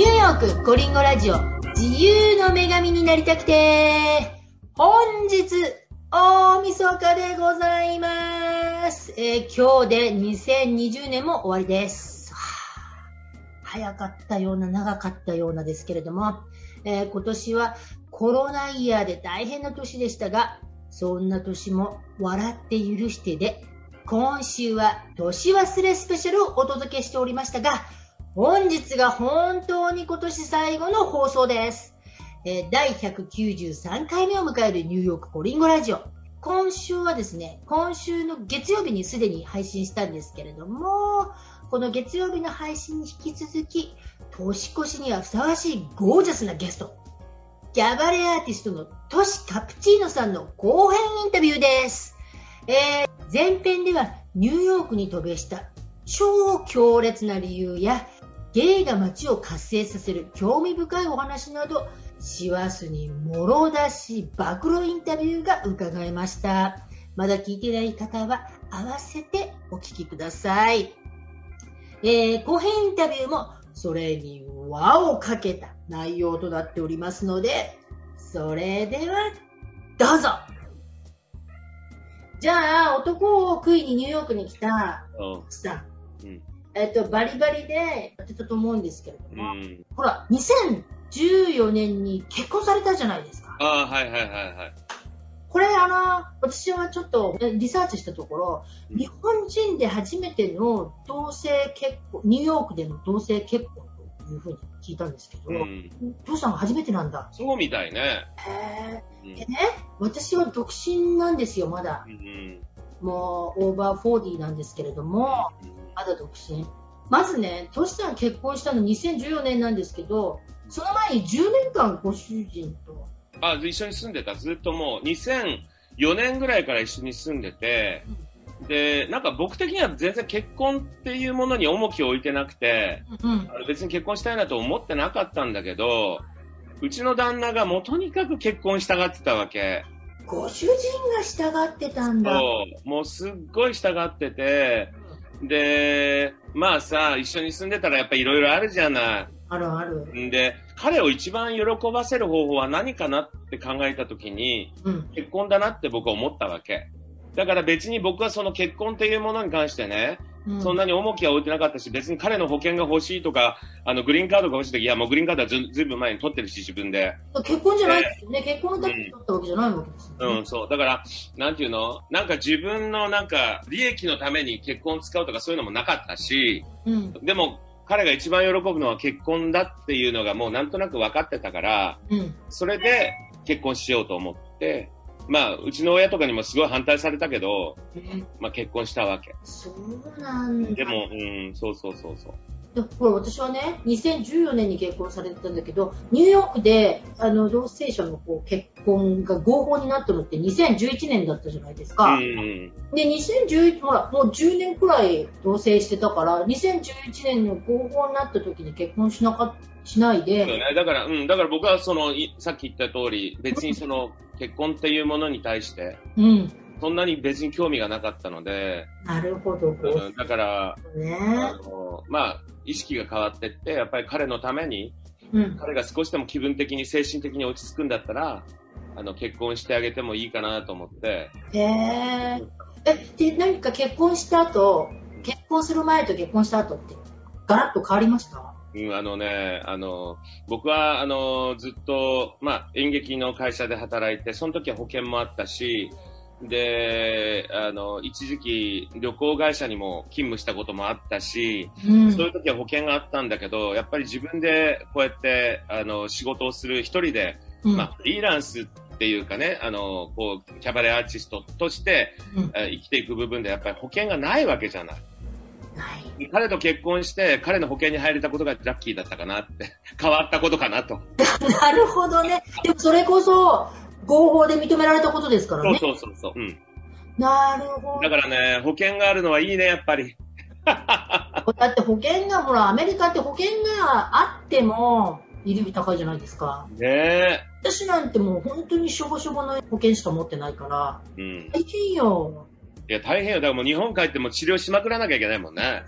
ニューヨークコリンゴラジオ。自由の女神になりたくて。本日大晦日でございます、えー今日で2020年も終わりです。早かったような長かったようなですけれども、えー今年はコロナイヤーで大変な年でしたが、そんな年も笑って許してで、今週は年忘れスペシャルをお届けしておりましたが、本日が本当に今年最後の放送です。えー第193回目を迎えるニューヨークコリンゴラジオ。今週はですね、今週の月曜日にすでに配信したんですけれども、この月曜日の配信に引き続き、年越しにはふさわしいゴージャスなゲスト、ギャバレアーティストのトシカプチーノさんの後編インタビューです。えー前編ではニューヨークに渡米した超強烈な理由やゲイが街を活性させる興味深いお話など師走にもろ出し暴露インタビューが伺えました。まだ聞いてない方は合わせてお聞きください、えー後編インタビューもそれに輪をかけた内容となっておりますのでそれではどうぞ。じゃあ男を食いにニューヨークに来たうん。さん、うんえっと、バリバリでやってたと思うんですけれどうも、ん。ほら、2014年に結婚されたじゃないですか。ああ、はいはいはいはい。これ、あの、私はちょっとえリサーチしたところ、うん日本人で初めての同性結婚、ニューヨークでの同性結婚というふうに聞いたんですけど、うん。父さんが初めてなんだ。そうみたいね。へうんーでね、私は独身なんですよ、まだ。うん。もう、オーバー40なんですけれども、まだ独身。まずね、トシさん結婚したの2014年なんですけど、その前に10年間ご主人と。あ、一緒に住んでた。ずっともう2004年ぐらいから一緒に住んでて、で、なんか僕的には全然結婚っていうものに重きを置いてなくて、うん。あの別に結婚したいなと思ってなかったんだけど、うちの旦那がもうとにかく結婚したがってたわけ。ご主人が従ってたんだ。そう。もうすっごい従ってて、で、まあさ、一緒に住んでたらやっぱいろいろあるじゃない。あるある。んで、彼を一番喜ばせる方法は何かなって考えたときに、うん。結婚だなって僕は思ったわけ。だから別に僕はその結婚っていうものに関してね、うん、そんなに重きは置いてなかったし、別に彼の保険が欲しいとか、あの、グリーンカードが欲しいとき、いや、もうグリーンカードはずずいぶん前に取ってるし、自分で。結婚じゃないですよね。結婚のために取ったわけじゃないわけですよね。うん、そう。だから、なんていうの？なんか自分のなんか、利益のために結婚を使うとかそういうのもなかったし、うん。でも、彼が一番喜ぶのは結婚だっていうのがもうなんとなく分かってたから、うん。それで結婚しようと思って、まあ、うちの親とかにもすごい反対されたけど、うんまあ結婚したわけ。そうなんだ。でも、うん、そうそうそうそう。でほら私はね、2014年に結婚されてたんだけど、ニューヨークであの同性者のこう結婚が合法になったのって2011年だったじゃないですか。うん、で、2011、ほら、もう10年くらい同棲してたから、2011年の合法になった時に結婚しなかしないそうで、ね。だから、うん、だから僕はその、いさっき言った通り、別にその、結婚っていうものに対して、うん。そんなに別に興味がなかったので、なるほど、こうん、だから、うね。あの、まあ、意識が変わってって、やっぱり彼のために、うん。彼が少しでも気分的に、精神的に落ち着くんだったら、あの、結婚してあげてもいいかなと思って、へえ。え、で、何か結婚した後、結婚する前と結婚した後って、ガラッと変わりました？うん、あのね、あの、僕は、あの、ずっと、まあ、演劇の会社で働いて、その時は保険もあったし、で、あの、一時期旅行会社にも勤務したこともあったし、うん。そういう時は保険があったんだけど、やっぱり自分でこうやって、あの、仕事をする一人で、うんまあ、フリーランスっていうかね、あの、こう、キャバレーアーティストとして、うんえー生きていく部分でやっぱり保険がないわけじゃない。ない。彼と結婚して、彼の保険に入れたことがラッキーだったかなって、変わったことかなと。なるほどね。でもそれこそ、合法で認められたことですからそうね。そうそうそう。うん。なるほだからね、保険があるのはいいね、やっぱり。ど。だって保険が、ほら、アメリカって保険があっても、医療費高いじゃないですか。ねえ。私なんてもう本当にしょぼしょぼの保険しか持ってないから、うん。大変よ。いや、大変よ。だからもう日本帰っても治療しまくらなきゃいけないもんね。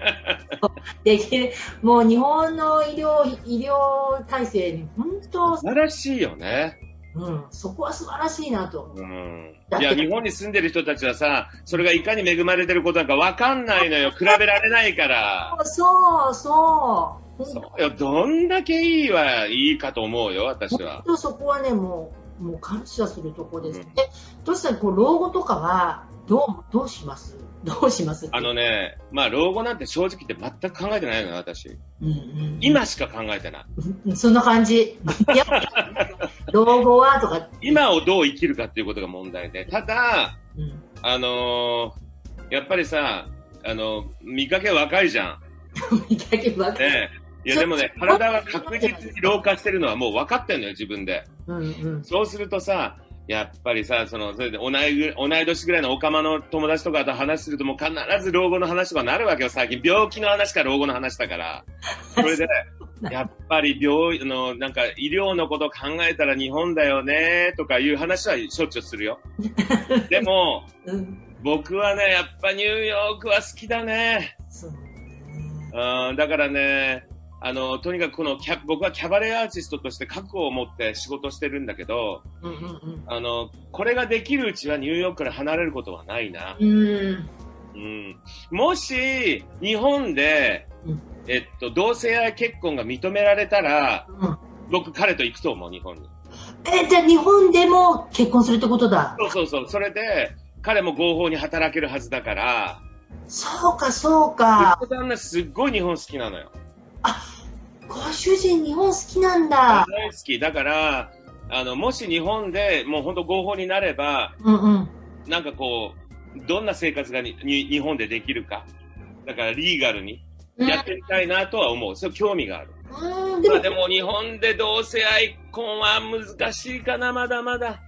できる。もう日本の医療、医療体制に本当、素晴らしいよね。うん、そこは素晴らしいなと。うん。いや、日本に住んでる人たちはさ、それがいかに恵まれてることなんかわかんないのよ。比べられないから。そうそう。そうよ。どんだけいいはいいかと思うよ、私はそこはね、もう、もう感謝するところです。うんえ、どうしたら、こう、老後とかは、どう、どうします？どうしますあのね、まあ、老後なんて正直言って全く考えてないのよ、私。うんうん、今しか考えてない。うんそんな感じ？老後はとか、今をどう生きるかっていうことが問題で。ただ、うん、あのーやっぱりさ、あの、見かけ若いじゃん。見かけば、ねえ。いや、でもね、体が確実に老化してるのはもう分かってんのよ、自分で。うんうん。そうするとさ、やっぱりさ、その、それで同いぐ同い年ぐらいのオカマの友達とかと話するともう必ず老後の話とかなるわけよ、最近。病気の話か老後の話だから。それで、やっぱり病、あの、なんか医療のこと考えたら日本だよね、とかいう話はしょっちゅうするよ。でも、うん。僕はね、やっぱニューヨークは好きだね。そうね。うん、だからね、あの、とにかくこのキャ、僕はキャバレーアーティストとして覚悟を持って仕事してるんだけど、うんうんあの、これができるうちはニューヨークから離れることはないな。うん。うん。うん。もし、日本でうん、えっと、同性愛結婚が認められたら、うん僕彼と行くと思う、日本に。え、じゃあ日本でも結婚するってことだ。そうそうそう。それで、彼も合法に働けるはずだから、そうか、そうか。僕旦那すっごい日本好きなのよ。ご主人日本好きなんだ。大好き。だから、あの、もし日本でもう本当合法になれば、うんうん。なんかこう、どんな生活がにに日本でできるか。だからリーガルにやってみたいなとは思う。そう興味がある。うん、でもまあ、でも日本で同性愛婚は難しいかな、まだまだ。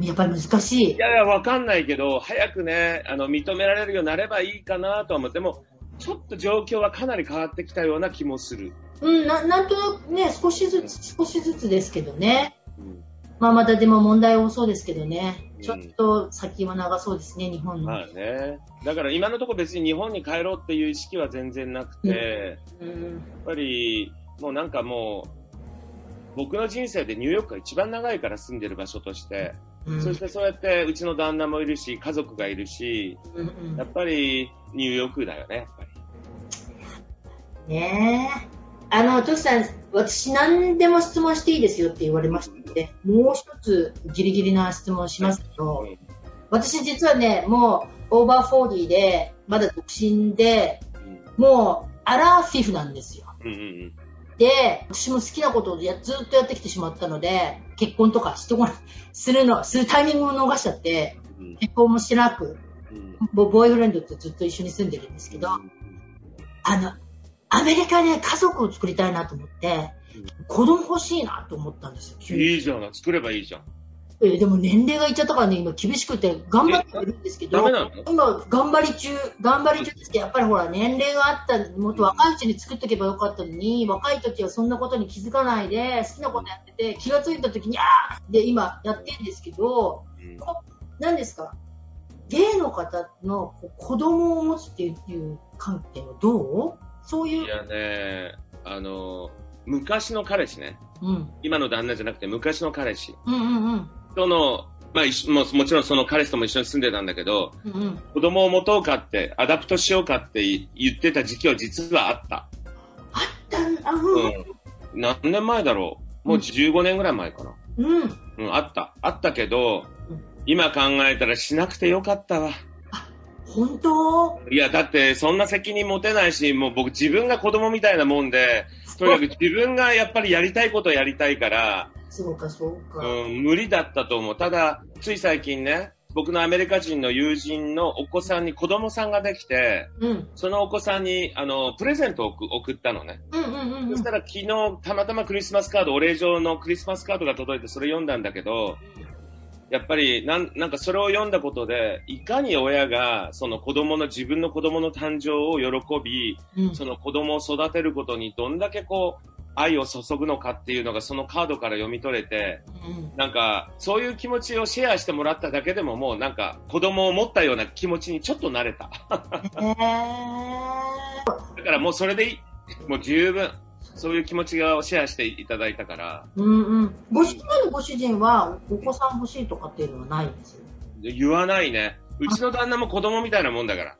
やっぱり難しいい。やいや、わかんないけど、早くね、あの、認められるようになればいいかなとは思って、でも、ちょっと状況はかなり変わってきたような気もする。うん、ななんとなくね、少しずつ、少しずつですけどね。うんまあまだでも問題多そうですけどねう。んちょっと先は長そうですね、日本の。まあね。だから今のところ別に日本に帰ろうっていう意識は全然なくて、うんやっぱり、もうなんかもう、僕の人生でニューヨークが一番長いから住んでる場所として、うんそしてそうやってうちの旦那もいるし、家族がいるし、うんうんやっぱりニューヨークだよね、やっぱり。ねえ。あの、トシさん、私何でも質問していいですよって言われましたので、もう一つギリギリな質問しますけど、うん私実はね、もう over forty で、まだ独身で、うんもうアラフィフなんですよ。うんうんで、私も好きなことをやずっとやってきてしまったので、結婚とかしてこない、するの、するタイミングを逃しちゃって、うん。結婚もしてなく、うん。ボボーイフレンドとずっと一緒に住んでるんですけど、あの、アメリカで家族を作りたいなと思って、子供欲しいなと思ったんですよ。いいじゃん、作ればいいじゃん。えーでも年齢がいっちゃったからね、今厳しくて頑張ってはいるんですけど、今頑張り中、頑張り中ですけど、やっぱりほら年齢があった、もっと若いうちに作っとけばよかったのに、若い時はそんなことに気づかないで、好きなことやってて、気がついた時に、あーで今やってるんですけど、うん何ですか？ゲイの方の子供を持つっていう観点はどう？そういう。い、やね、あの、昔の彼氏ね。うん、今の旦那じゃなくて昔の彼氏。うんうんうんとの、まあ、ももちろんその彼氏とも一緒に住んでたんだけど、うんうん子供を持とうかって、 adopt しようかって言ってた時期は実はあった。あった？うんうん。何年前だろう？もう15年ぐらい前かな。うんうん、あった。あったけどうん、今考えたらしなくてよかったわ。本当？いや、だってそんな責任持てないし、もう僕自分が子供みたいなもんで、とにかく自分がやっぱりやりたいことをやりたいから、そうかそうか、うん、無理だったと思う。ただ、つい最近ね、僕のアメリカ人の友人のお子さんに子供さんができて、うんそのお子さんに、あの、プレゼントを送送ったのね。うんうんうんうんそしたら昨日、たまたまクリスマスカード、お礼状のクリスマスカードが届いて、それ読んだんだけど、やっぱりなん、なんかそれを読んだことで、いかに親が、その子供の、自分の子供の誕生を喜び、うんその子供を育てることにどんだけこう、愛を注ぐのかっていうのがそのカードから読み取れて、うんなんか、そういう気持ちをシェアしてもらっただけでももうなんか、子供を持ったような気持ちにちょっと慣れた。へーだからもうそれでいい。もう十分。そういう気持ちがシェアしていただいたから、うんうん。ご主人のご主人は、お子さん欲しいとかっていうのはないんですよ。言わないね。うちの旦那も子供みたいなもんだから。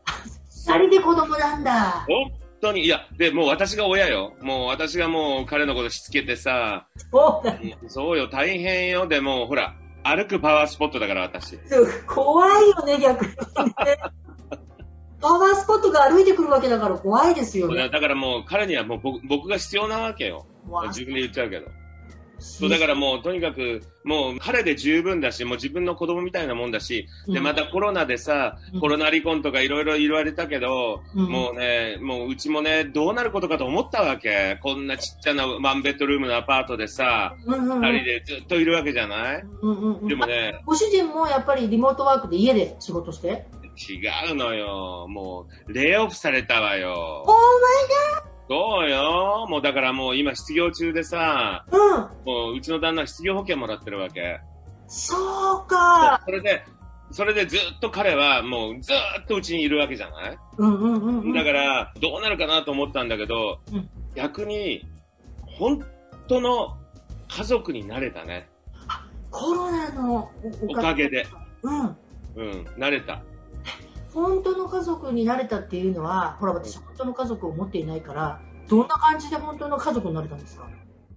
二人で子供なんだ。本当に、いや、で、もう私が親よ。もう私がもう彼のことしつけてさ、そうだそうよ、大変よ。でも、ほら、歩くパワースポットだから私。怖いよね、逆にね。パワースポットが歩いてくるわけだから怖いですよね。だからもう彼にはもう僕僕が必要なわけよ。自分で言っちゃうけど。そうだからもうとにかくもう彼で十分だし、もう自分の子供みたいなもんだし、でまたコロナでさ、うん。コロナ離婚とかいろいろ言われたけど、うん。もうね、もううちもね、どうなることかと思ったわけ。こんなちっちゃなワンベッドルームのアパートでさ、うんうんうん。二人でずっといるわけじゃない？うんうんうん。でもね、ご主人もやっぱりリモートワークで家で仕事して？違うのよ。もう、レイオフされたわよ。お。もうだからもう今失業中でさ、うん。もううちの旦那は失業保険もらってるわけ。そうか。それで、それでずっと彼はもうずっとうちにいるわけじゃない？うんうんうんうん。だから、どうなるかなと思ったんだけど、うん逆に、本当の家族になれたね。コロナのおおかげで。うん。うん、なれた。本当の家族になれたっていうのは、ほら、私、本当の家族を持っていないから、どんな感じで本当の家族になれたんですか？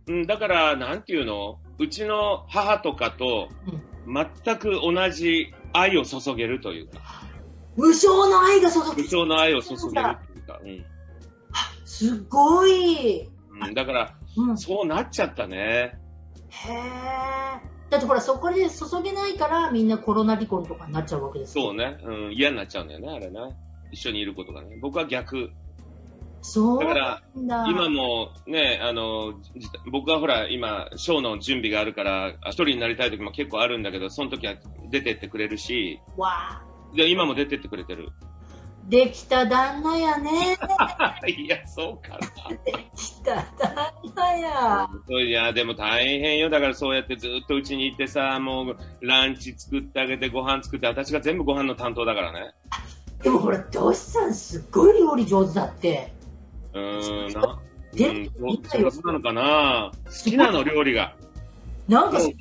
うん、だから、なんていうの？うちの母とかと全く同じ愛を注げるというか、無償の愛が注無ぎ償の愛を注げるというか、うんすごい。うん、だから、うん。そうなっちゃったね。へえ。だってほら、そこで注げないから、みんなコロナ離婚とかになっちゃうわけですよそうね。うん、嫌になっちゃうんだよね、あれね。一緒にいることがね。僕は逆。そうだから。今もね、あの、じ僕はほら、今、ショーの準備があるから、一人になりたい時も結構あるんだけど、その時は出てってくれるし、わあ。で今も出てってくれてる。できた旦那やね。いや、そうかな。できた旦那や。いや、でも大変よ。だからそうやってずっとうちに行ってさ、もうランチ作ってあげて、ご飯作って、私が全部ご飯の担当だからね。でもほら、ドシさんすっごい料理上手だって。うーん、な、でうん、そうそうなのかな？好きなの、料理が。なんか今日、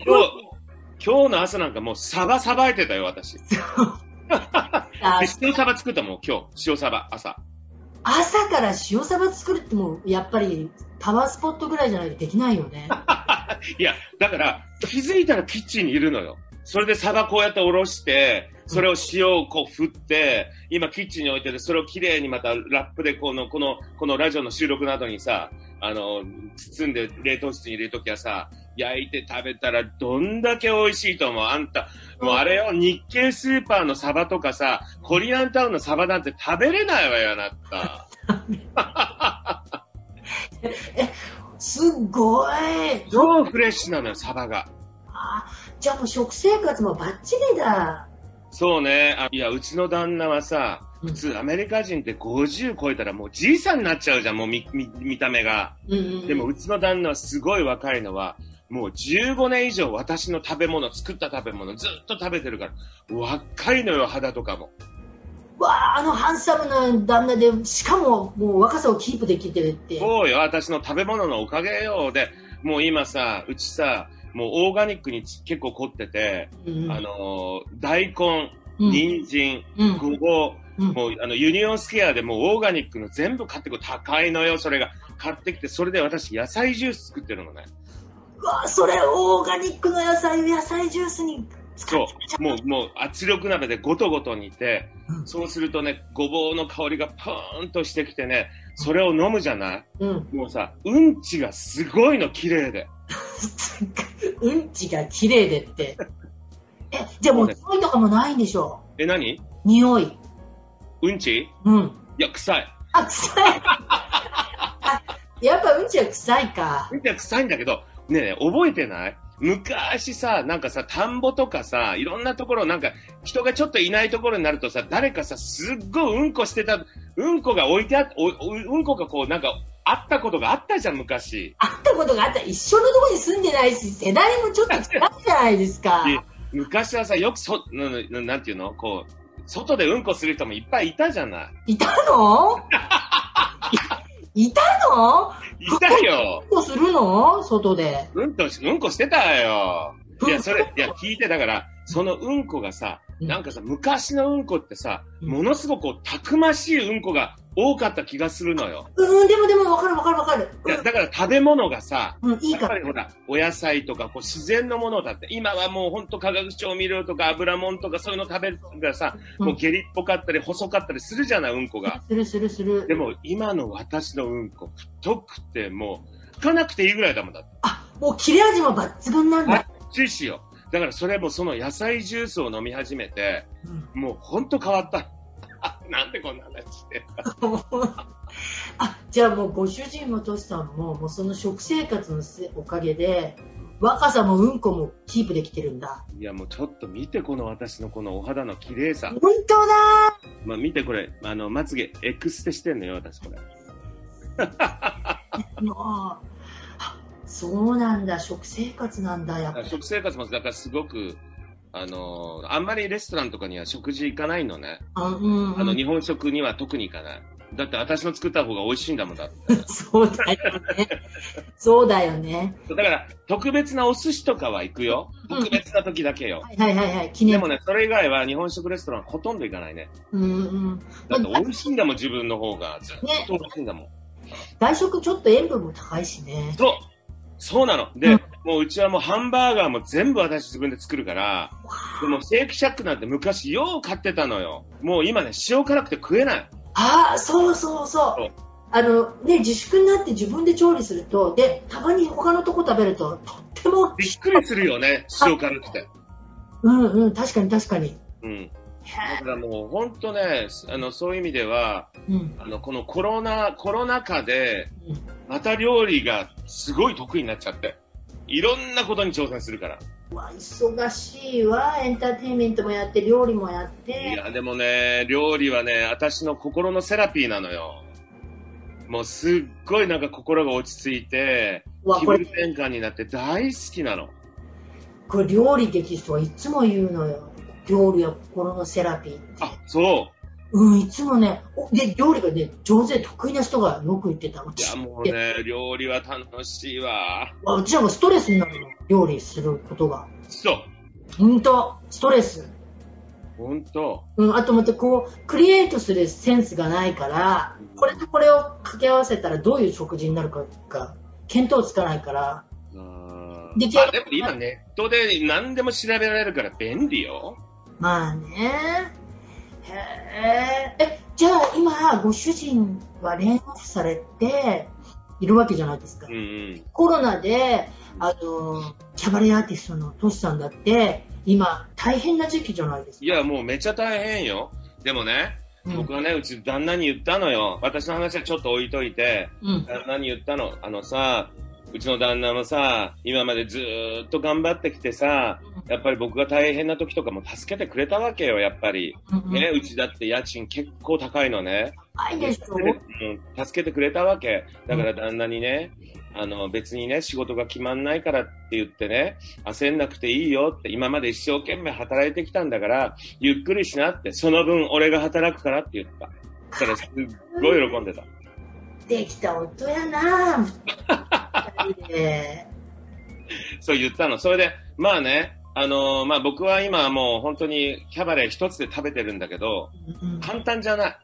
今日の朝なんかもうサバさばいてたよ、私。塩サバ作ったもん、今日。塩サバ、朝。朝から塩サバ作るってもう、やっぱりパワースポットぐらいじゃないとできないよね。いや、だから、気づいたらキッチンにいるのよ。それでサバこうやっておろして、それを塩をこう振って、今キッチンに置いてて、それをきれいにまたラップでこの、この、このラジオの収録などにさ、あの、包んで冷凍室に入れるときはさ、焼いて食べたらどんだけ美味しいと思う。あんた、もうあれよ、日系スーパーのサバとかさ、コリアンタウンのサバなんて食べれないわよ、あなた。すっごい。超フレッシュなのよ、サバが。あじゃあもう食生活もバッチリだ。そうね。あいや、うちの旦那はさ、うん普通アメリカ人って50超えたらもうじいさんになっちゃうじゃん、もう見、見、見た目が。うんうんうんでもうちの旦那はすごい若いのは、もう15年以上私の食べ物、作った食べ物ずっと食べてるから、若いのよ、肌とかも。わあ、あのハンサムな旦那で、しかももう若さをキープできてるって。そうよ、私の食べ物のおかげよ。で、もう今さ、うちさ、もうオーガニックに結構凝ってて、うんうんあのー大根、うん人参、うんごぼう、うんもう、あの、ユニオンスケアでもうオーガニックの全部買ってくる。高いのよ、それが。買ってきて、それで私、野菜ジュース作ってるのね。うわあそれオーガニックの野菜を野菜ジュースにそう。もう、もう、圧力鍋でゴトゴト煮て、うんそうするとね、ごぼうの香りがパーンとしてきてね、それを飲むじゃない？うん。もうさ、うんちがすごいの、綺麗で。うんちが綺麗でって。え、じゃあもう匂いとかもないんでしょ？え、何？匂い。うんち？うん。いや、臭い。あ、臭い。あやっぱうんちは臭いか。うんちは臭いんだけど、ねえ覚えてない？昔さ、なんかさ、田んぼとかさ、いろんなところ、なんか、人がちょっといないところになるとさ、誰かさ、すっごいうんこしてた、うんこが置いてあっおおうんこがこう、なんか、会ったことがあったじゃん、昔。会ったことがあった。一緒のとこに住んでないし、世代もちょっと違うじゃないですか。で昔はさ、よくそ、なんていうの？こう、外でうんこする人もいっぱいいたじゃない。いたの？い いたの？いたよ。どうするの？外で。うんうんこしてたよ。いや、それ、いや、聞いて、だから、そのうんこがさ、なんかさ、昔のうんこってさ、うんものすごくこう、たくましいうんこが多かった気がするのよ。うん、でもでもわかるわかるわかる。いやだから食べ物がさ、うん、うんいいかやっぱりほら、お野菜とか、こう自然のものだって、今はもうほんと化学調味料とか油もんとかそういうの食べるからさ、うんもう下痢っぽかったり細かったりするじゃない、うんこが。するするする。でも今の私のうんこ、太くてもう、拭かなくていいぐらいだもんだって。あ、もう切れ味も抜群なんだ。注意しよう。だからそれもその野菜ジュースを飲み始めて、うんもうほんと変わった。なんでこんな話してんだ あ、じゃあもうご主人もトシさんも、もうその食生活のせおかげで、若さもうんこもキープできてるんだ。いやもうちょっと見てこの私のこのお肌の綺麗さ。本当だまあ見てこれ、あの、まつげ、X テしてんのよ、私これ。もうあそうなんだ、食生活なんだ、やっぱり。食生活もだからすごく、あのあんまりレストランとかには食事行かないのね。あうんうんあの、日本食には特に行かない。だって私の作った方が美味しいんだもんだって。そうだよね。そうだよね。だから、特別なお寿司とかは行くよ。うん特別な時だけよ。はいはいはいはい。記念。でもね、それ以外は日本食レストランほとんど行かないね。うんうん。だって美味しいんだもん、自分の方が。ずっとね美味しいんだもん。外食ちょっと塩分も高いしね。そうそうなの。で、うんもううちはもうハンバーガーも全部私自分で作るから、でもシェイクシャックなんて昔よう買ってたのよ。もう今ね、塩辛くて食えない。ああ、そうそうそう。そうあの、ね、自粛になって自分で調理すると、で、たまに他のとこ食べると、とっても、びっくりするよね、塩辛くて。うんうん、確かに確かに。うん。へだからもう本当ね、あの、そういう意味では、えうん。あの、このコロナ、コロナ禍で、うんまた料理がすごい得意になっちゃって。いろんなことに挑戦するから。うわ、忙しいわ。エンターテインメントもやって、料理もやっいて。や、でもね、料理はね、私の心のセラピーなのよ。もうすっごいなんか心が落ち着いて、気分、転換になって大好きなの。これ料理できる人はいつも言うのよ。料理は心のセラピーって。あ、そう。うん、いつもね、おで、料理がね、上手で得意な人がよく言ってた。ういちや、もうね、料理は楽しいわ。あうちなんかストレスになるの。料理することが。そう。ほんと、ストレス？ほんと。うん、あとまたこう、クリエイトするセンスがないから、これとこれを掛け合わせたらどういう食事になるかが、見当つかないから、あ出来上がーあでも今ネットで何でも調べられるから便利よ。まあね。へえ。え、じゃあ今、ご主人はレイオフされているわけじゃないですかうん。うん。コロナで、あの、キャバレーアーティストのトシさんだって、今、大変な時期じゃないですか。いや、もうめっちゃ大変よ。でもね、うん僕はね、うち旦那に言ったのよ。私の話はちょっと置いといて、うん。旦那に言ったの。あのさ、うちの旦那もさ、今までずーっと頑張ってきてさ、やっぱり僕が大変な時とかも助けてくれたわけよ、やっぱり。うんね、うちだって家賃結構高いのね。高いでしょうん、助けてくれたわけ。だから旦那にね、あの、別にね、仕事が決まんないからって言ってね、焦んなくていいよって、今まで一生懸命働いてきたんだから、ゆっくりしなって、その分俺が働くからって言った。そしたらすっごい喜んでた。できた夫やな。そう言ったの。それで、まあね、あのまあ僕は今もう本当にキャバレー一つで食べてるんだけど、簡単じゃない。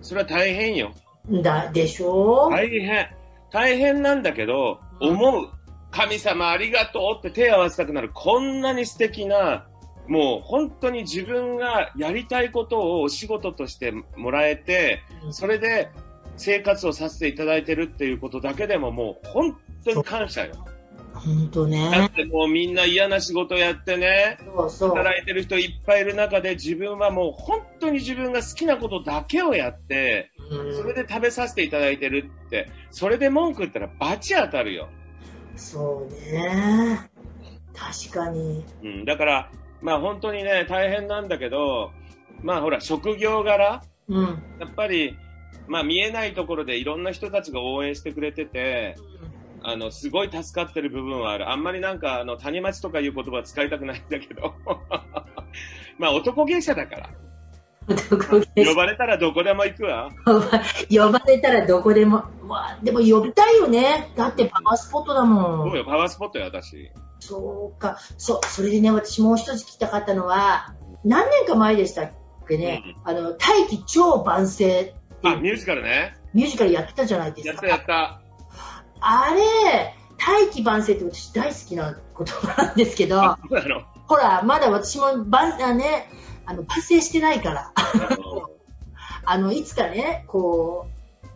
それは大変よ。うんだ、でしょ？大変。大変なんだけど、うん思う。神様ありがとうって手を合わせたくなる。こんなに素敵な、もう本当に自分がやりたいことをお仕事としてもらえて、それで生活をさせていただいてるっていうことだけでももう本当に感謝よ。ほんとだねっ。てもうみんな嫌な仕事やってね、そうそう。働いてる人いっぱいいる中で自分はもう本当に自分が好きなことだけをやって、うんそれで食べさせていただいてるって、それで文句言ったらバチ当たるよ。そうね。確かに。うん、だから、まあ本当にね、大変なんだけど、まあほら、職業柄、うん。やっぱり、まあ見えないところでいろんな人たちが応援してくれてて、あの、すごい助かってる部分はある。あんまりなんか、あの、谷町とかいう言葉使いたくないんだけど。まあ男芸者だから。呼ばれたらどこでも行くわ。呼ばれたらどこでも。まあ、でも呼びたいよね。だってパワースポットだもん。そうよ、パワースポットよ、私。そうか。そう、それでね、私もう一つ聞きたかったのは、何年か前でしたっけね、うん、あの、大気超万世あ、ミュージカルね。ミュージカルやってたじゃないですか。やったやった。あれ、大気万世って私大好きな言葉なんですけど、ほら、まだ私も万、あね、あの、万世してないから。あの、いつかね、こ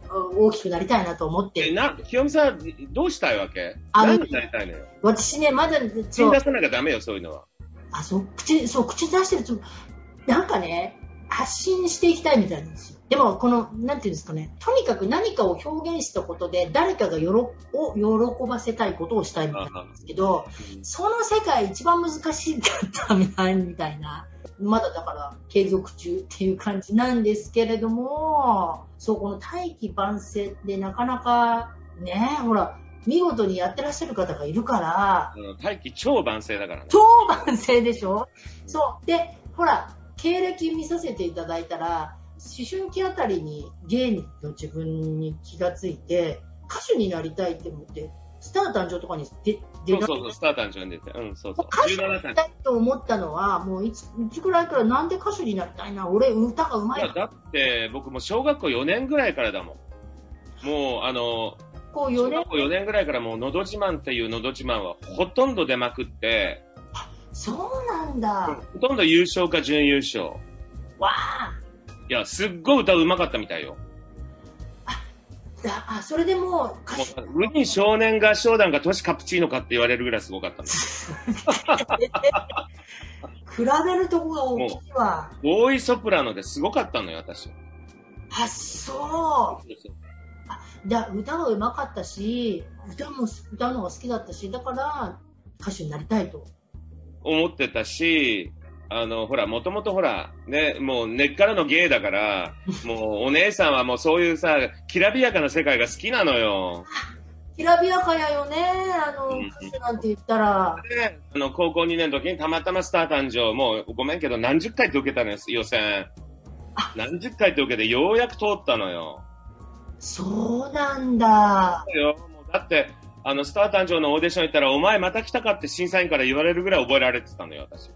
う、大きくなりたいなと思って。え、な、清美さん、どうしたいわけ？あの、何なりたいのよ？私ね、まだ、口に出さなきゃダメよ、そういうのは。あ、そう、口、そう、口出してるつなんかね、発信していきたいみたいなんですよ。でも、この、なんていうんですかね、とにかく何かを表現したことで、誰かがよろを喜ばせたいことをしたいみたいなんですけど、その世界一番難しかったみたいみたいな、まだだから継続中っていう感じなんですけれども、そう、この大器晩成でなかなか、ね、ほら、見事にやってらっしゃる方がいるから、大気超晩成だからね。超晩成でしょ？そう。で、ほら、経歴見させていただいたら、思春期あたりに芸の自分に気がついて、歌手になりたいって思って、スター誕生とかに出出そうそうそう、スター誕生に出て。うん、そうそう。歌手になりたいと思ったのは、もういつ、いつぐらいからなんで歌手になりたいな、俺歌がうまい。いや、だって僕も小学校4年ぐらいからだもん。もう、あの、小学校4年ぐらいからもう、のど自慢っていうのど自慢はほとんど出まくって、そうなんだ。ほとんど優勝か準優勝。わあ。いや、すっごい歌うまかったみたいよ。あ、それでもう、ウニ少年合唱団が都市カプチーノかって言われるぐらいすごかったの。比べるとこが大きいわ。ボーイソプラノですごかったのよ、私。あ、そう。あだ歌がうまかったし、歌も歌うのが好きだったし、だから歌手になりたいと。思ってたし、あの、ほら、もともとほら、ね、もう根っからの芸だから、もうお姉さんはもうそういうさ、きらびやかな世界が好きなのよ。きらびやかやよね、あの、歌手なんて言ったら。で、あの、高校2年の時にたまたまスター誕生、もうごめんけど何十回って受けたのよ、予選。何十回って受けてようやく通ったのよ。そうなんだ。だって、あの、スター誕生のオーディション行ったら、お前また来たかって審査員から言われるぐらい覚えられてたのよ、私。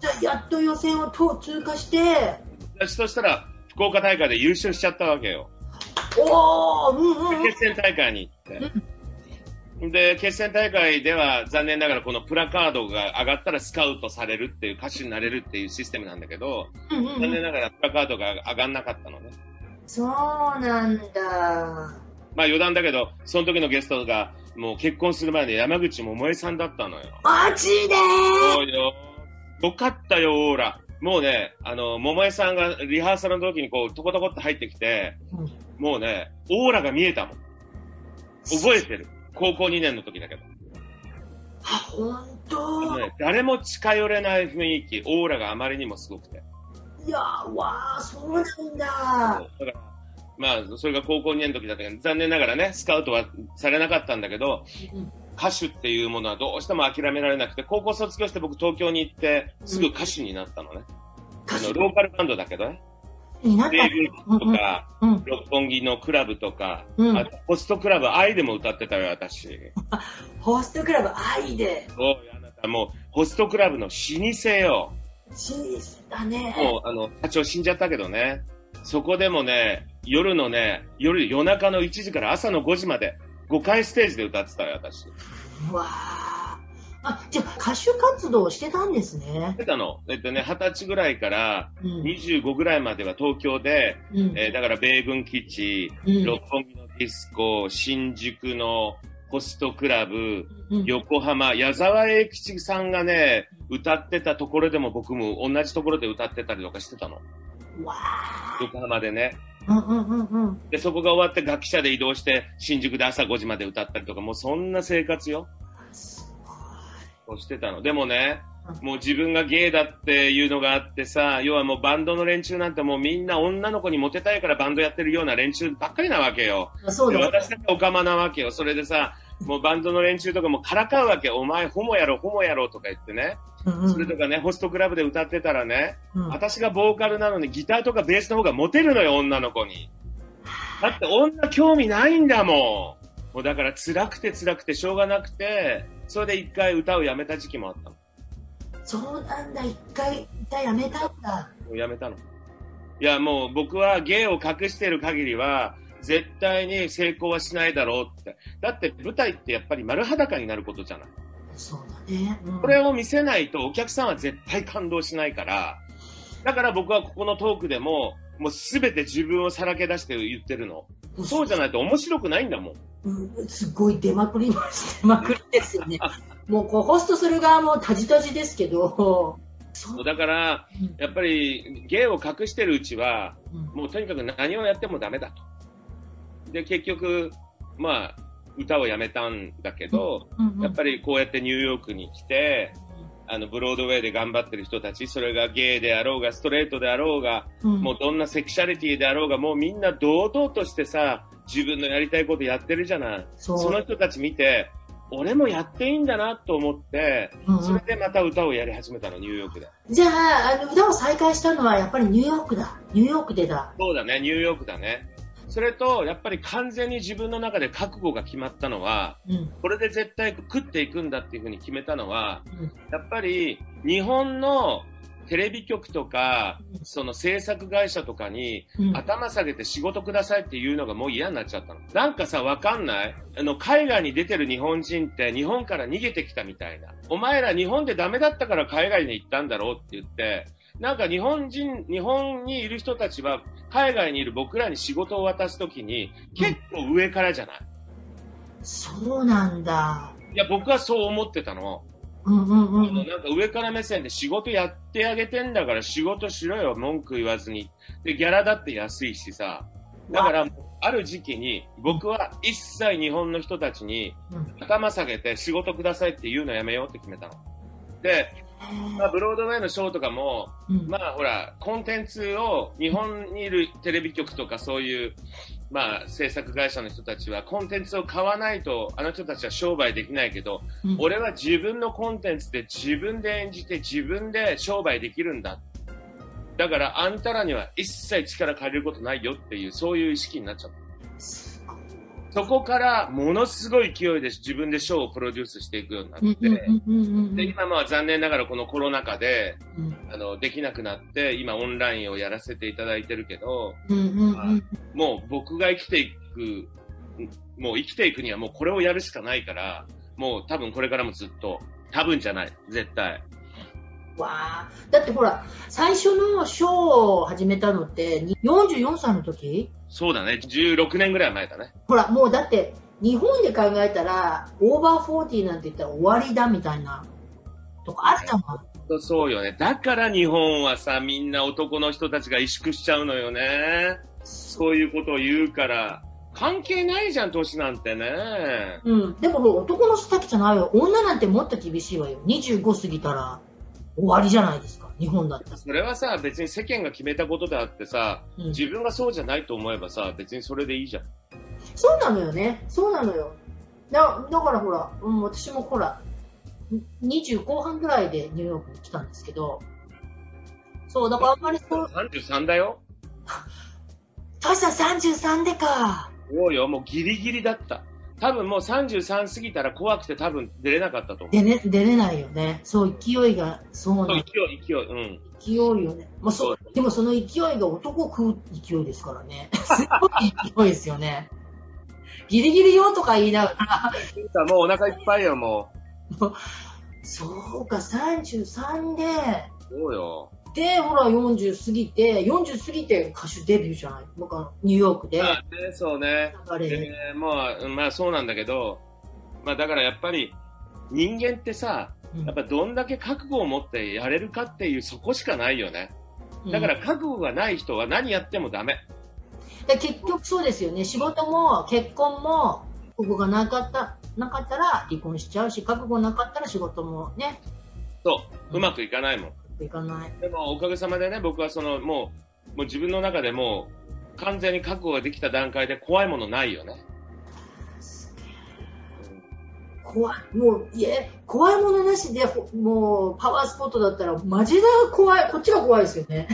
じゃあ、やっと予選を通過して、私としたら、福岡大会で優勝しちゃったわけよ。おー、うんうん、決戦大会に行って。うん、で、決戦大会では残念ながらこのプラカードが上がったらスカウトされるっていう歌手になれるっていうシステムなんだけど、うんうんうん、残念ながらプラカードが上がんなかったのね。そうなんだ。まあ余談だけど、その時のゲストがもう結婚する前の山口百恵さんだったのよ。マジで？そうよ。よかったよ、オーラ。もうね、あの、桃江さんがリハーサルの時にこう、トコトコって入ってきて、うん、もうね、オーラが見えたもん。覚えてる。高校2年の時だけど。あ、ほんと、ね、誰も近寄れない雰囲気、オーラがあまりにもすごくて。いやー、わー、そうなんだ。だからまあ、それが高校2年の時だったけど、残念ながらね、スカウトはされなかったんだけど、うん歌手っていうものはどうしても諦められなくて、高校卒業して僕東京に行って、すぐ歌手になったのね。うん、あのローカルバンドだけどね。ベーグとか、うんうん、六本木のクラブとか、うん、あとホストクラブ愛でも歌ってたよ、私。ホストクラブ愛でそうあなたもう、ホストクラブの老舗よ。老舗だね。もう、あの、社長死んじゃったけどね。そこでもね、夜のね、夜、夜中の1時から朝の5時まで、5回ステージで歌ってたよ、私。わあ。あ、じゃあ歌手活動してたんですね。してたの。えっとね、20歳ぐらいから25ぐらいまでは東京で、うん、えー、だから米軍基地、うん、六本木のディスコ、新宿のホストクラブ、うん、横浜、矢沢永吉さんがね、歌ってたところでも僕も同じところで歌ってたりとかしてたの。わ横浜でね。うんうんうんうん、で、そこが終わって楽器車で移動して、新宿で朝5時まで歌ったりとか、もうそんな生活よ。そうしてたの。でもね、もう自分がゲイだっていうのがあってさ、要はもうバンドの連中なんてもうみんな女の子にモテたいからバンドやってるような連中ばっかりなわけよ。そうだ私だってオカマなわけよ。それでさ、もうバンドの連中とかもからかうわけ。お前ホモやろ、ホモやろとか言ってね。うんうんそれとかね、ホストクラブで歌ってたらね、うん私がボーカルなのにギターとかベースの方がモテるのよ、女の子に。だって女興味ないんだもん。もうだから辛くて辛くてしょうがなくて、それで一回歌をやめた時期もあったの。そうなんだ、一回、一回やめたんだ。もうやめたの。いや、もう僕は芸を隠してる限りは、絶対に成功はしないだろうって。だって舞台ってやっぱり丸裸になることじゃない。そうだね。うんこれを見せないとお客さんは絶対感動しないから、だから僕はここのトークでも、もうすべて自分をさらけ出して言ってるの。そうじゃないと面白くないんだもん。うん、すごい出まくります。出まくりですよね。もうこうホストする側もタジタジですけど、そうだから、うんやっぱり芸を隠してるうちは、うんもうとにかく何をやってもダメだと。で、結局、まあ、歌をやめたんだけど、うんうんやっぱりこうやってニューヨークに来て、あの、ブロードウェイで頑張ってる人たち、それがゲイであろうが、ストレートであろうが、うんもうどんなセクシャリティであろうが、もうみんな堂々としてさ、自分のやりたいことやってるじゃない。その人たち見て、俺もやっていいんだなと思って、うんうんそれでまた歌をやり始めたの、ニューヨークで。じゃああの、歌を再開したのはやっぱりニューヨークだ。ニューヨークでだ。そうだね、ニューヨークだね。それと、やっぱり完全に自分の中で覚悟が決まったのは、うん。これで絶対食っていくんだっていうふうに決めたのは、うんやっぱり日本のテレビ局とかう、んその制作会社とかに、うん頭下げて仕事くださいっていうのがもう嫌になっちゃったの。なんかさ、わかんない？あの、海外に出てる日本人って日本から逃げてきたみたいな。お前ら日本でダメだったから海外に行ったんだろうって言って、なんか日本人、日本にいる人たちは海外にいる僕らに仕事を渡すときに結構上からじゃない？そうなんだ。いや、僕はそう思ってたの。うんうんうんなんか上から目線で仕事やってあげてんだから仕事しろよ、文句言わずに。で、ギャラだって安いしさ。だから、ある時期に僕は一切日本の人たちにうん。頭下げて仕事くださいって言うのやめようって決めたの。で、まあ、ブロードウェイのショーとかも、うんまあほら、コンテンツを日本にいるテレビ局とかそういう、まあ制作会社の人たちはコンテンツを買わないとあの人たちは商売できないけど、うん俺は自分のコンテンツで自分で演じて自分で商売できるんだ。だからあんたらには一切力借りることないよっていうそういう意識になっちゃった。そこからものすごい勢いで自分でショーをプロデュースしていくようになって、で今まあ残念ながらこのコロナ禍でうん。あのできなくなって今オンラインをやらせていただいてるけどもう僕が生きていくもう生きていくにはもうこれをやるしかないからもう多分これからもずっと多分じゃない。絶対。わあ。だってほら最初のショーを始めたのって44歳の時？そうだね。16年ぐらい前だね。ほらもうだって日本で考えたらオーバーフォーティーなんて言ったら終わりだみたいなとかあったもん。そうよね。だから日本はさみんな男の人たちが萎縮しちゃうのよね。そういうことを言うから。関係ないじゃん年なんてね。うん、でも男の人だけじゃないよ。女なんてもっと厳しいわよ。25過ぎたら終わりじゃないですか日本だった。ら、それはさ別に世間が決めたことであってさうん。自分がそうじゃないと思えばさ別にそれでいいじゃん。そうなのよね。そうなのよ。だだからほら、うん、私もほら20後半ぐらいでニューヨークに来たんですけど。そうだからあんまりそう。33だよ。トシさん33でか。そうよ。もうギリギリだった多分もう33過ぎたら怖くて多分出れなかったと思う。で、ね、出れないよね。そう勢いがそうなの勢い勢いうん。勢いよね。まあ、そう、でもその勢いが男を食う勢いですからね。すごい勢いですよね。ギリギリよとか言いながら、もうお腹いっぱいよも そうか、33で、うそうよで、ほら、40過ぎて、40過ぎて歌手デビューじゃない？なんか、ニューヨークで。まあねそうね。流れ。でまあまあそうなんだけどまあだからやっぱり人間ってさうん。やっぱどんだけ覚悟を持ってやれるかっていうそこしかないよね。だから覚悟がない人は何やってもダメ。で結局そうですよね。仕事も結婚も、ここがなかった、なかったら離婚しちゃうし、覚悟なかったら仕事もね、そう、うまくいかないもん。いかない。でも、おかげさまでね、僕はその、もう、もう自分の中でもう、完全に覚悟ができた段階で怖いものないよね。怖い。もう、いえ、怖いものなしで、ほもう、パワースポットだったら、マジで怖い。こっちが怖いですよね。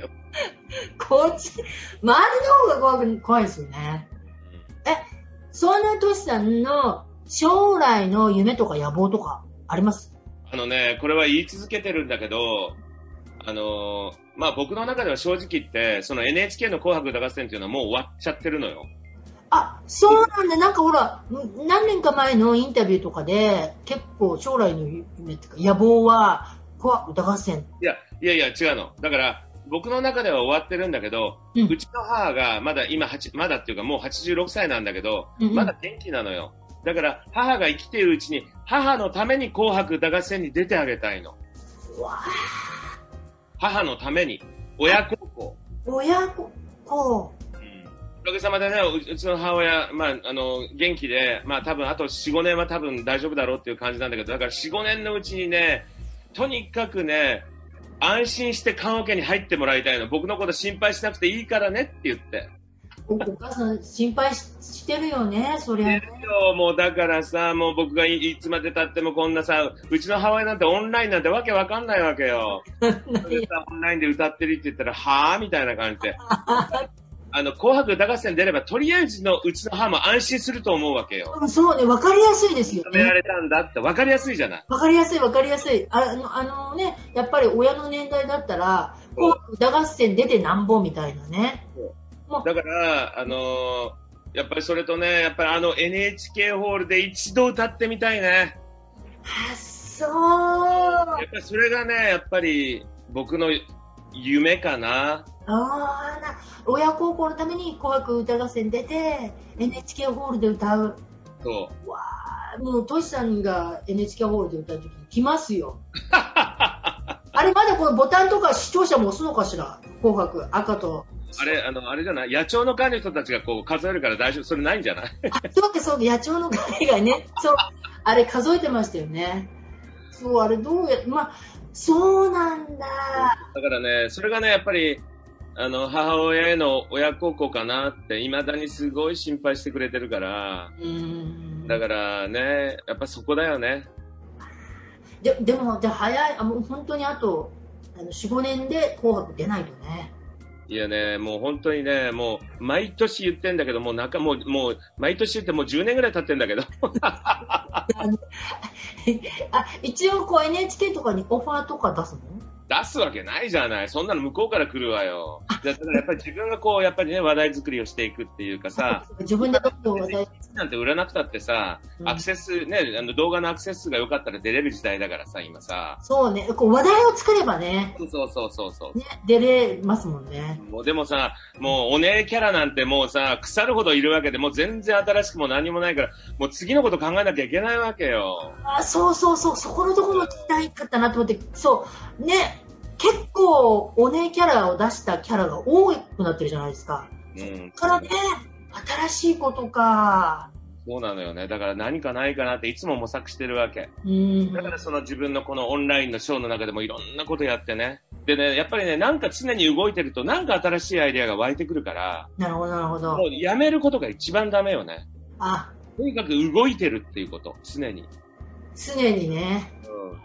こっち、周りの方が怖く、怖いですよね。そんなトシさんの将来の夢とか野望とかあります？あのね、これは言い続けてるんだけど、あのーまあ僕の中では正直言って、その NHK の紅白歌合戦っていうのはもう終わっちゃってるのよ。あ、そうなんだ。なんかほら、ん何年か前のインタビューとかで、結構将来の夢っていうか、野望は、紅白歌合戦。いや、いやいや違うの。だから、僕の中では終わってるんだけど、ううんちの母がまだ今8、まだっていうかもう86歳なんだけど、うんうんまだ元気なのよ。だから、母が生きているうちに、母のために紅白歌合戦に出てあげたいの。母のために。親孝行。親子、こおかげさまでね、ううちの母親、まあ、あの、元気で、まあ多分あと4、5年は多分大丈夫だろうっていう感じなんだけど、だから4、5年のうちにね、とにかくね、安心して棺桶に入ってもらいたいの。僕のこと心配しなくていいからねって言って。う、おお母さん心配ししてるよね、そりゃね。よもうだからさ、もう僕がいいつまで経ってもこんなさ、うちの母親なんてオンラインなんてわけわかんないわけよ。オンラインで歌ってるって言ったら、はぁみたいな感じで。あの、紅白歌合戦出れば、とりあえずのうちの母も安心すると思うわけよ。うんそうね、わかりやすいですよね。認められたんだって分かりやすいじゃない。わかりやすい、わかりやすい。あの、あのね、やっぱり親の年代だったら、紅白歌合戦出てなんぼみたいなね。だから、あのーやっぱりそれとね、やっぱりあの NHK ホールで一度歌ってみたいね。あ、そう。やっぱりそれがね、やっぱり僕の夢かな。ああ、な、親孝行のために紅白歌合戦出て、NHK ホールで歌う。そう。わあ、もう、トシさんが NHK ホールで歌うとき来ますよ。あれ、まだこのボタンとか視聴者も押すのかしら？紅白、赤と。あれ、あの、あれじゃない？野鳥の会の人たちがこう数えるから大丈夫？それないんじゃない？あ、そうか、そうか、野鳥の会がね、そう、あれ数えてましたよね。そう、あれどうや、まあ、そうなんだ。だからね、それがね、やっぱり、あの、母親への親孝行かなって、未だにすごい心配してくれてるから、うーん。だからね、やっぱそこだよね。ででも、で早い、あもう本当にあと、あの4、5年で紅白出ないとね。いやね、もう本当にね、もう、毎年言ってんだけど、もう中、もう、もう、毎年言ってもう10年ぐらい経ってんだけど、あ 一応こう NHK とかにオファーとか出すの？出すわけないじゃない。そんなの向こうから来るわよ。だからやっぱり自分がこう、やっぱりね、話題作りをしていくっていうかさ、自分でどん話題なんて売らなくたってさ、うんアクセス、ね、あの動画のアクセス数が良かったら出れる時代だからさ、今さ。そうね、こう話題を作ればね、そうそうそうそう。ね、出れますもんね。もうでもさ、もうお姉キャラなんてもうさ、腐るほどいるわけで、もう全然新しくも何もないから、もう次のこと考えなきゃいけないわけよ。あそうそうそう、そこのところも聞きたいかったなと思って、そう、ね、結構お姉キャラを出したキャラが多くなってるじゃないですか。うん。からね、新しいことか。そうなのよね。だから何かないかなっていつも模索してるわけ。うん。だからその自分のこのオンラインのショーの中でもいろんなことやってね。でね、やっぱりね、なんか常に動いてるとなんか新しいアイデアが湧いてくるから、なるほど、なるほども。うやめることが一番ダメよね。あ、とにかく動いてるっていうこと、常に。常にね。うん。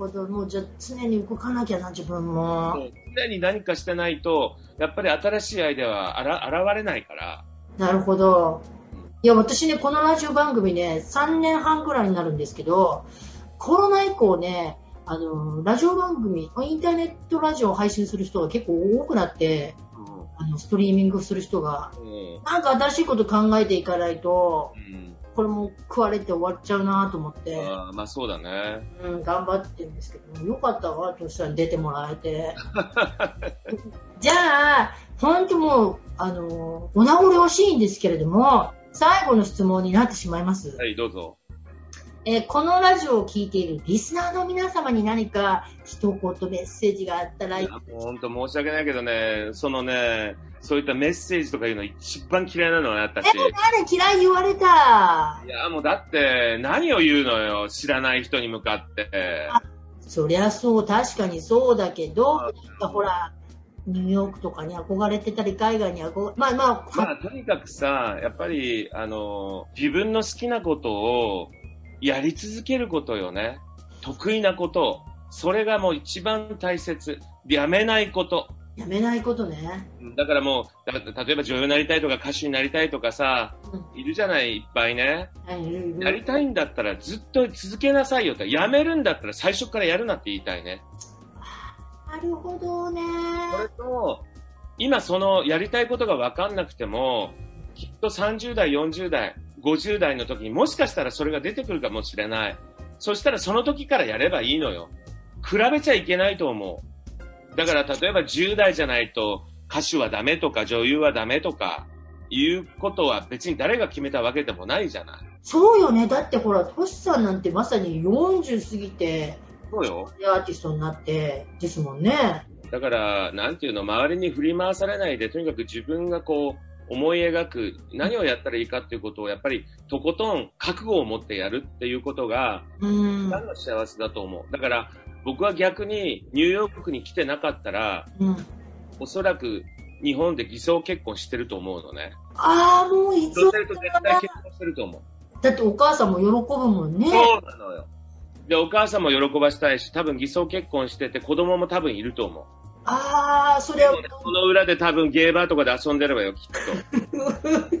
ほど。もうじゃあ常に動かなきゃな、自分も。常に何かしてないと、やっぱり新しいアイデアはあら現れないから。なるほど。いや、私ね、このラジオ番組ね、3年半くらいになるんですけど、コロナ以降ね、あの、ラジオ番組、インターネットラジオを配信する人が結構多くなって、あの、ストリーミングする人が、うん。なんか新しいこと考えていかないと、うん。これも食われて終わっちゃうなと思って、あーまあそうだね。うん、頑張ってるんですけど、よかったわ、としたら出てもらえて。じゃあ、本当もう、あの、お名残惜しいんですけれども、最後の質問になってしまいます。はい、どうぞ。えーこのラジオを聞いているリスナーの皆様に何か一言メッセージがあったらいやもう本当申し訳ないけどね、そのね、そういったメッセージとかいうの一番嫌いなのはあったし。え、なんで嫌い言われた？いや、もうだって、何を言うのよ。知らない人に向かって。そりゃそう、確かにそうだけど、ほら、ニューヨークとかに憧れてたり、海外に憧れ、まあまあ、まあ、とにかくさ、やっぱり、あの、自分の好きなことをやり続けることよね。得意なこと。それがもう一番大切。やめないこと。やめないことね。だからもう、だ例えば女優になりたいとか歌手になりたいとかさ、いるじゃない、いっぱいね。やりたいんだったらずっと続けなさいよって。やめるんだったら最初からやるなって言いたいね。なるほどね。それと、今そのやりたいことが分かんなくても、きっと30代、40代、50代の時にもしかしたらそれが出てくるかもしれない。そしたらその時からやればいいのよ。比べちゃいけないと思う。だから例えば10代じゃないと歌手はダメとか女優はダメとかいうことは別に誰が決めたわけでもないじゃない。そうよね。だってほら、トシさんなんてまさに40過ぎて、そうよ。アーティストになって、ですもんね。だから、なんていうの、周りに振り回されないで、とにかく自分がこう、思い描く、何をやったらいいかっていうことを、やっぱり、とことん覚悟を持ってやるっていうことが、うん。何の幸せだと思う。だから、僕は逆に、ニューヨークに来てなかったら、うん。おそらく、日本で偽装結婚してると思うのね。ああ、もういつそうすると絶対結婚してると思う。だってお母さんも喜ぶもんね。そうなのよ。で、お母さんも喜ばしたいし、多分偽装結婚してて、子供も多分いると思う。ああ、それは、この裏で多分ゲーバーとかで遊んでればよ、きっと。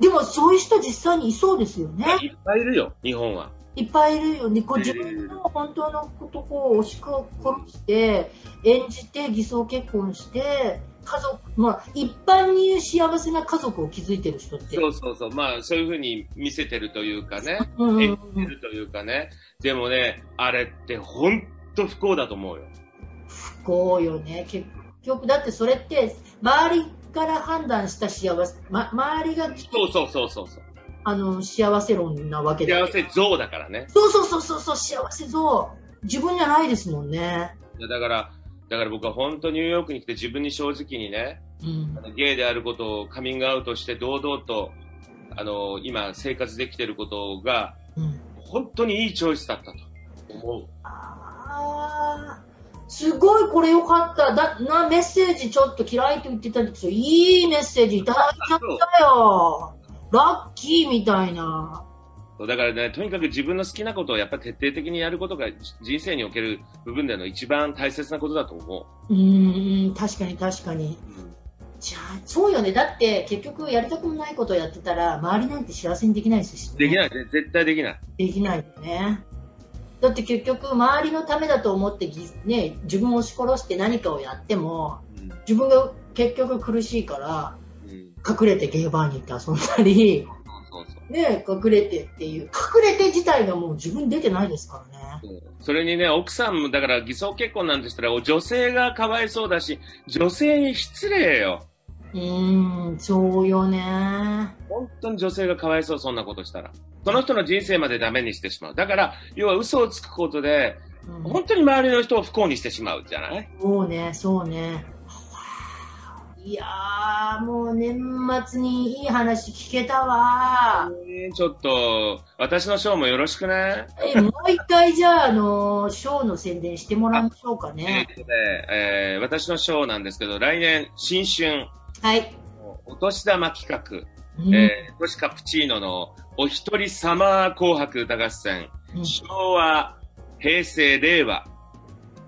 でもそういう人実際にいそうですよね。いっぱいいるよ、日本は。いっぱいいるよね。こう自分の本当のことを押し殺して、演じて偽装結婚して、家族、まあ一般に言う幸せな家族を築いてる人って。そうそうそう。まあ、そういうふうに見せてるというかね。うんうん演じてるというかね。でもね、あれって本当不幸だと思うよ。不幸よね。結局、だってそれって、周りから判断した幸せ、ま、周りが、そうそうそうそうそう。あの、幸せ論なわけで。幸せ像だからね。そうそうそうそうそう、幸せそう。自分じゃないですもんね。だから、だから僕は本当ニューヨークに来て自分に正直にね、うんゲイであることをカミングアウトして堂々と、あの、今生活できてることが、うん。本当にいいチョイスだったと思う。あーすごいこれよかった。だ、な、メッセージちょっと嫌いと言ってたんですよ。いいメッセージいただいちゃったよ。ラッキーみたいな。そうだからね、とにかく自分の好きなことをやっぱり徹底的にやることが人生における部分での一番大切なことだと思うーん、確かに確かに。じゃあ、そうよね。だって結局やりたくもないことをやってたら、周りなんて幸せにできないですし、ね。できない、ね、絶対できない。できないよね。だって結局周りのためだと思ってぎ、ね、自分を押し殺して何かをやっても、うん自分が結局苦しいから、うん、隠れてゲーバーに行って遊んだり、ね、隠れてっていう、隠れて自体がもう自分出てないですからね。それにね、奥さんも、だから偽装結婚なんてしたら、女性がかわいそうだし、女性に失礼よ。うーん、そうよね。本当に女性がかわいそう、そんなことしたら。その人の人生までダメにしてしまう。だから、要は嘘をつくことで、うん、本当に周りの人を不幸にしてしまうじゃない？そうね、そうね。いやー、もう年末にいい話聞けたわ。えーちょっと、私のショーもよろしくね。え、もう一回じゃあ、あの、ショーの宣伝してもらいましょうかえね。ーとねえー私のショーなんですけど、来年、新春、はい。お年玉企画、うん。えー、トシカプチーノのお一人サマー紅白歌合戦、うん。昭和、平成、令和、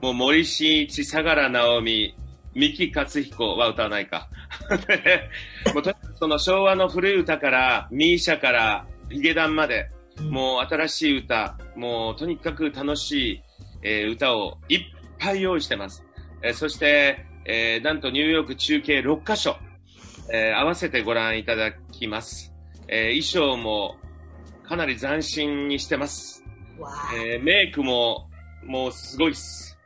もう森進一、相良直美、三木克彦は歌わないか。もうとにかくその昭和の古い歌から、ミーシャから、ヒゲダンまで、うんもう新しい歌、もうとにかく楽しい、えー歌をいっぱい用意してます。えーそして、えーなんとニューヨーク中継6カ所、えー合わせてご覧いただきます。えー衣装もかなり斬新にしてます。わえーメイクももうすごいっす。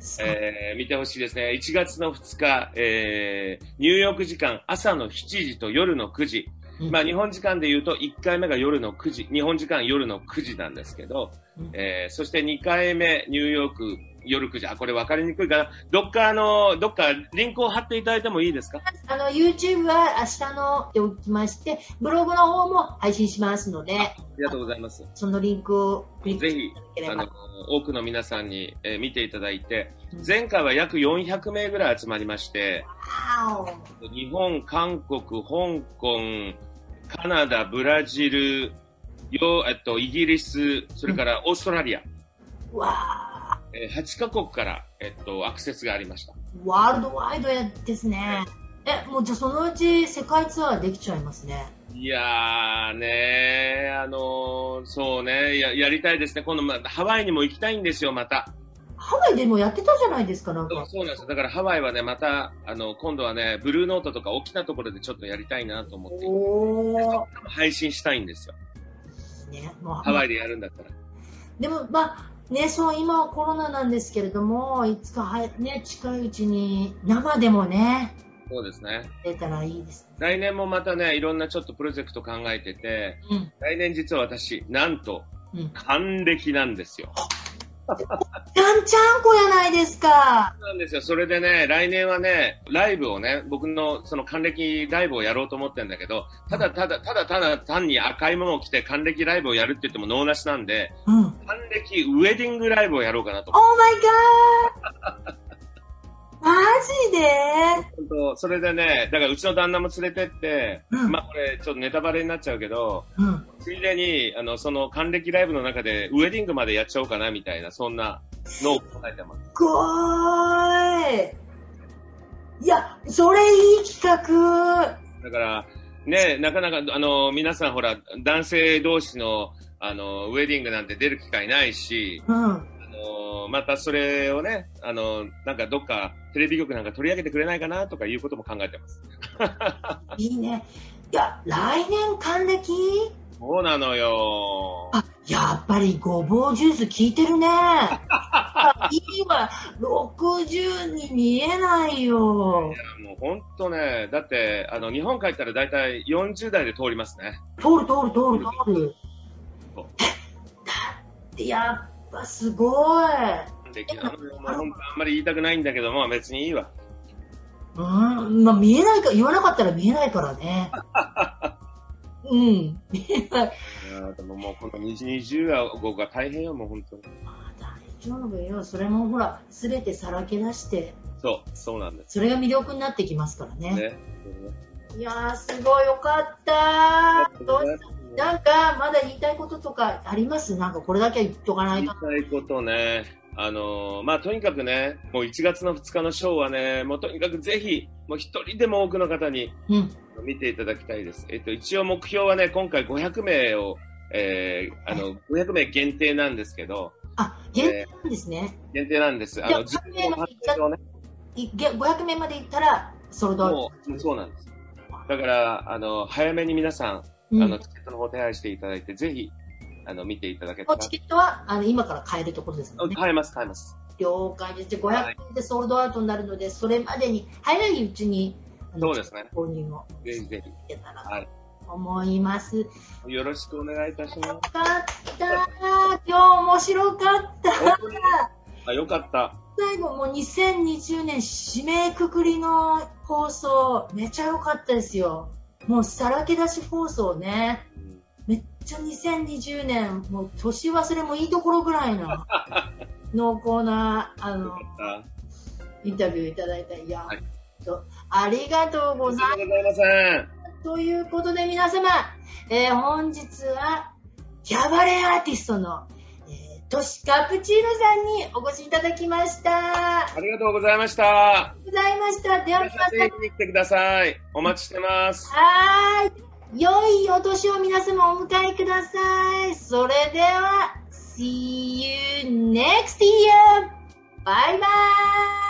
ーえー見てほしいですね。1月の2日、えーニューヨーク時間朝の7時と夜の9時。うんまあ日本時間で言うと1回目が夜の9時、日本時間夜の9時なんですけど、うんえーそして2回目ニューヨーク夜9時。あ、これ分かりにくいかな。どっかあの、どっかリンクを貼っていただいてもいいですか？あの、YouTube は明日のっておきまして、ブログの方も配信しますので、ありがとうございます。そのリンクをぜひあの、多くの皆さんに、えー見ていただいてうん、前回は約400名ぐらい集まりまして、わ日本、韓国、香港、カナダ、ブラジル、よえっと、イギリス、それからオーストラリア、ーわえー8カ国から、えっと、アクセスがありました。ーワールドワイドやですね。え、もうじゃあそのうち世界ツアーできちゃいますね。いやーねー、あのーそうねや、やりたいですね。今度、ま、ハワイにも行きたいんですよ、また。ハワイでもやってたじゃないですか、なんか。そうなんですよ。だからハワイはね、また、あの、今度はね、ブルーノートとか大きなところでちょっとやりたいなと思って、おー。配信したいんですよ。ね、もうハワイでやるんだったら。でも、まあ、ね、そう、今はコロナなんですけれども、いつかは、ね、近いうちに生でもね、そうですね。出たらいいですね。来年もまたね、いろんなちょっとプロジェクト考えてて、うん。来年実は私、なんと、うん。還暦なんですよ。ガンちゃんこやないですか。そうなんですよ。それでね、来年はね、ライブをね、僕のその還暦ライブをやろうと思ってるんだけど、ただただ、ただただ単に赤いものを着て還暦ライブをやるって言っても脳なしなんで、うん。オー還暦ウェディングライブをやろうかなと。マイガーマジで？本当それでね、だからうちの旦那も連れてって、うんまあこれちょっとネタバレになっちゃうけど、うん。ついでに、あの、その還暦ライブの中でウェディングまでやっちゃおうかなみたいな、そんなのを考えてます。すごーい。いや、それいい企画。だから、ね、なかなか、あの、皆さんほら、男性同士の、あの、ウェディングなんて出る機会ないし、うん。またそれをね、あの、なんかどっかテレビ局なんか取り上げてくれないかなとかいうことも考えてます。いいね。いや、来年還暦？そうなのよ。あ、やっぱりごぼうジュース効いてるね。いいわ。60に見えないよ。もう本当ね、だって、あの、日本帰ったら大体40代で通りますね。通る通る通る通るだってやっぱすごい。できあんまり言いたくないんだけども、別にいいわ。うん、まあ見えないか、言わなかったら見えないからね。うん。見えない。いやでももうこの20は僕は大変よ、もう本当に。まあ大丈夫よ。それもほら、すべてさらけ出して、そう、そうなんです。それが魅力になってきますからね。ね。いやー、すごいよかったどうしたなんか、まだ言いたいこととかあります？なんかこれだけは言っとかない言いと。たいことね、あのーまあ、とにかくね、もう1月の2日のショーはね、もうとにかくぜひ、もう一人でも多くの方にうん。見ていただきたいです。えっと、一応目標はね、今回500名を、えー、あの、500名限定なんですけど、あ、限定なんですね。限定なんです。あの、じゃあ自分のパッケージをね、いげ500名まで行ったら、ソールドアそうなんです。だから、あの、早めに皆さん、うんあの、チケットの方手配していただいて、ぜひ、あの、見ていただけたらチ。ケットはあの今から買えるところですもんね。買えます、買えます。了解です。じゃあ500円でソールドアウトになるので、それまでに早いうちにそうですね。購入をぜひぜいけたらはいと思います。ひ。よろしくお願いいたします。よかった。今日面白かった。あ、よかった。最後もう2020年締めくくりの放送、めちゃ良かったですよ。もうさらけ出し放送ね。ちゃ2020年、もう年忘れもいいところぐらいの 濃厚な、あの。インタビューいただいた。いや、はいとありがとうございます。ということで皆様、えー本日は、キャバレーアーティストの、えー、トシカプチーノさんにお越しいただきました。あありがとうございました。りがとうございました。では皆さん来てください。お待ちしてます。はーい。良いお年を皆様お迎えください。それでは、See you next year! バイバイ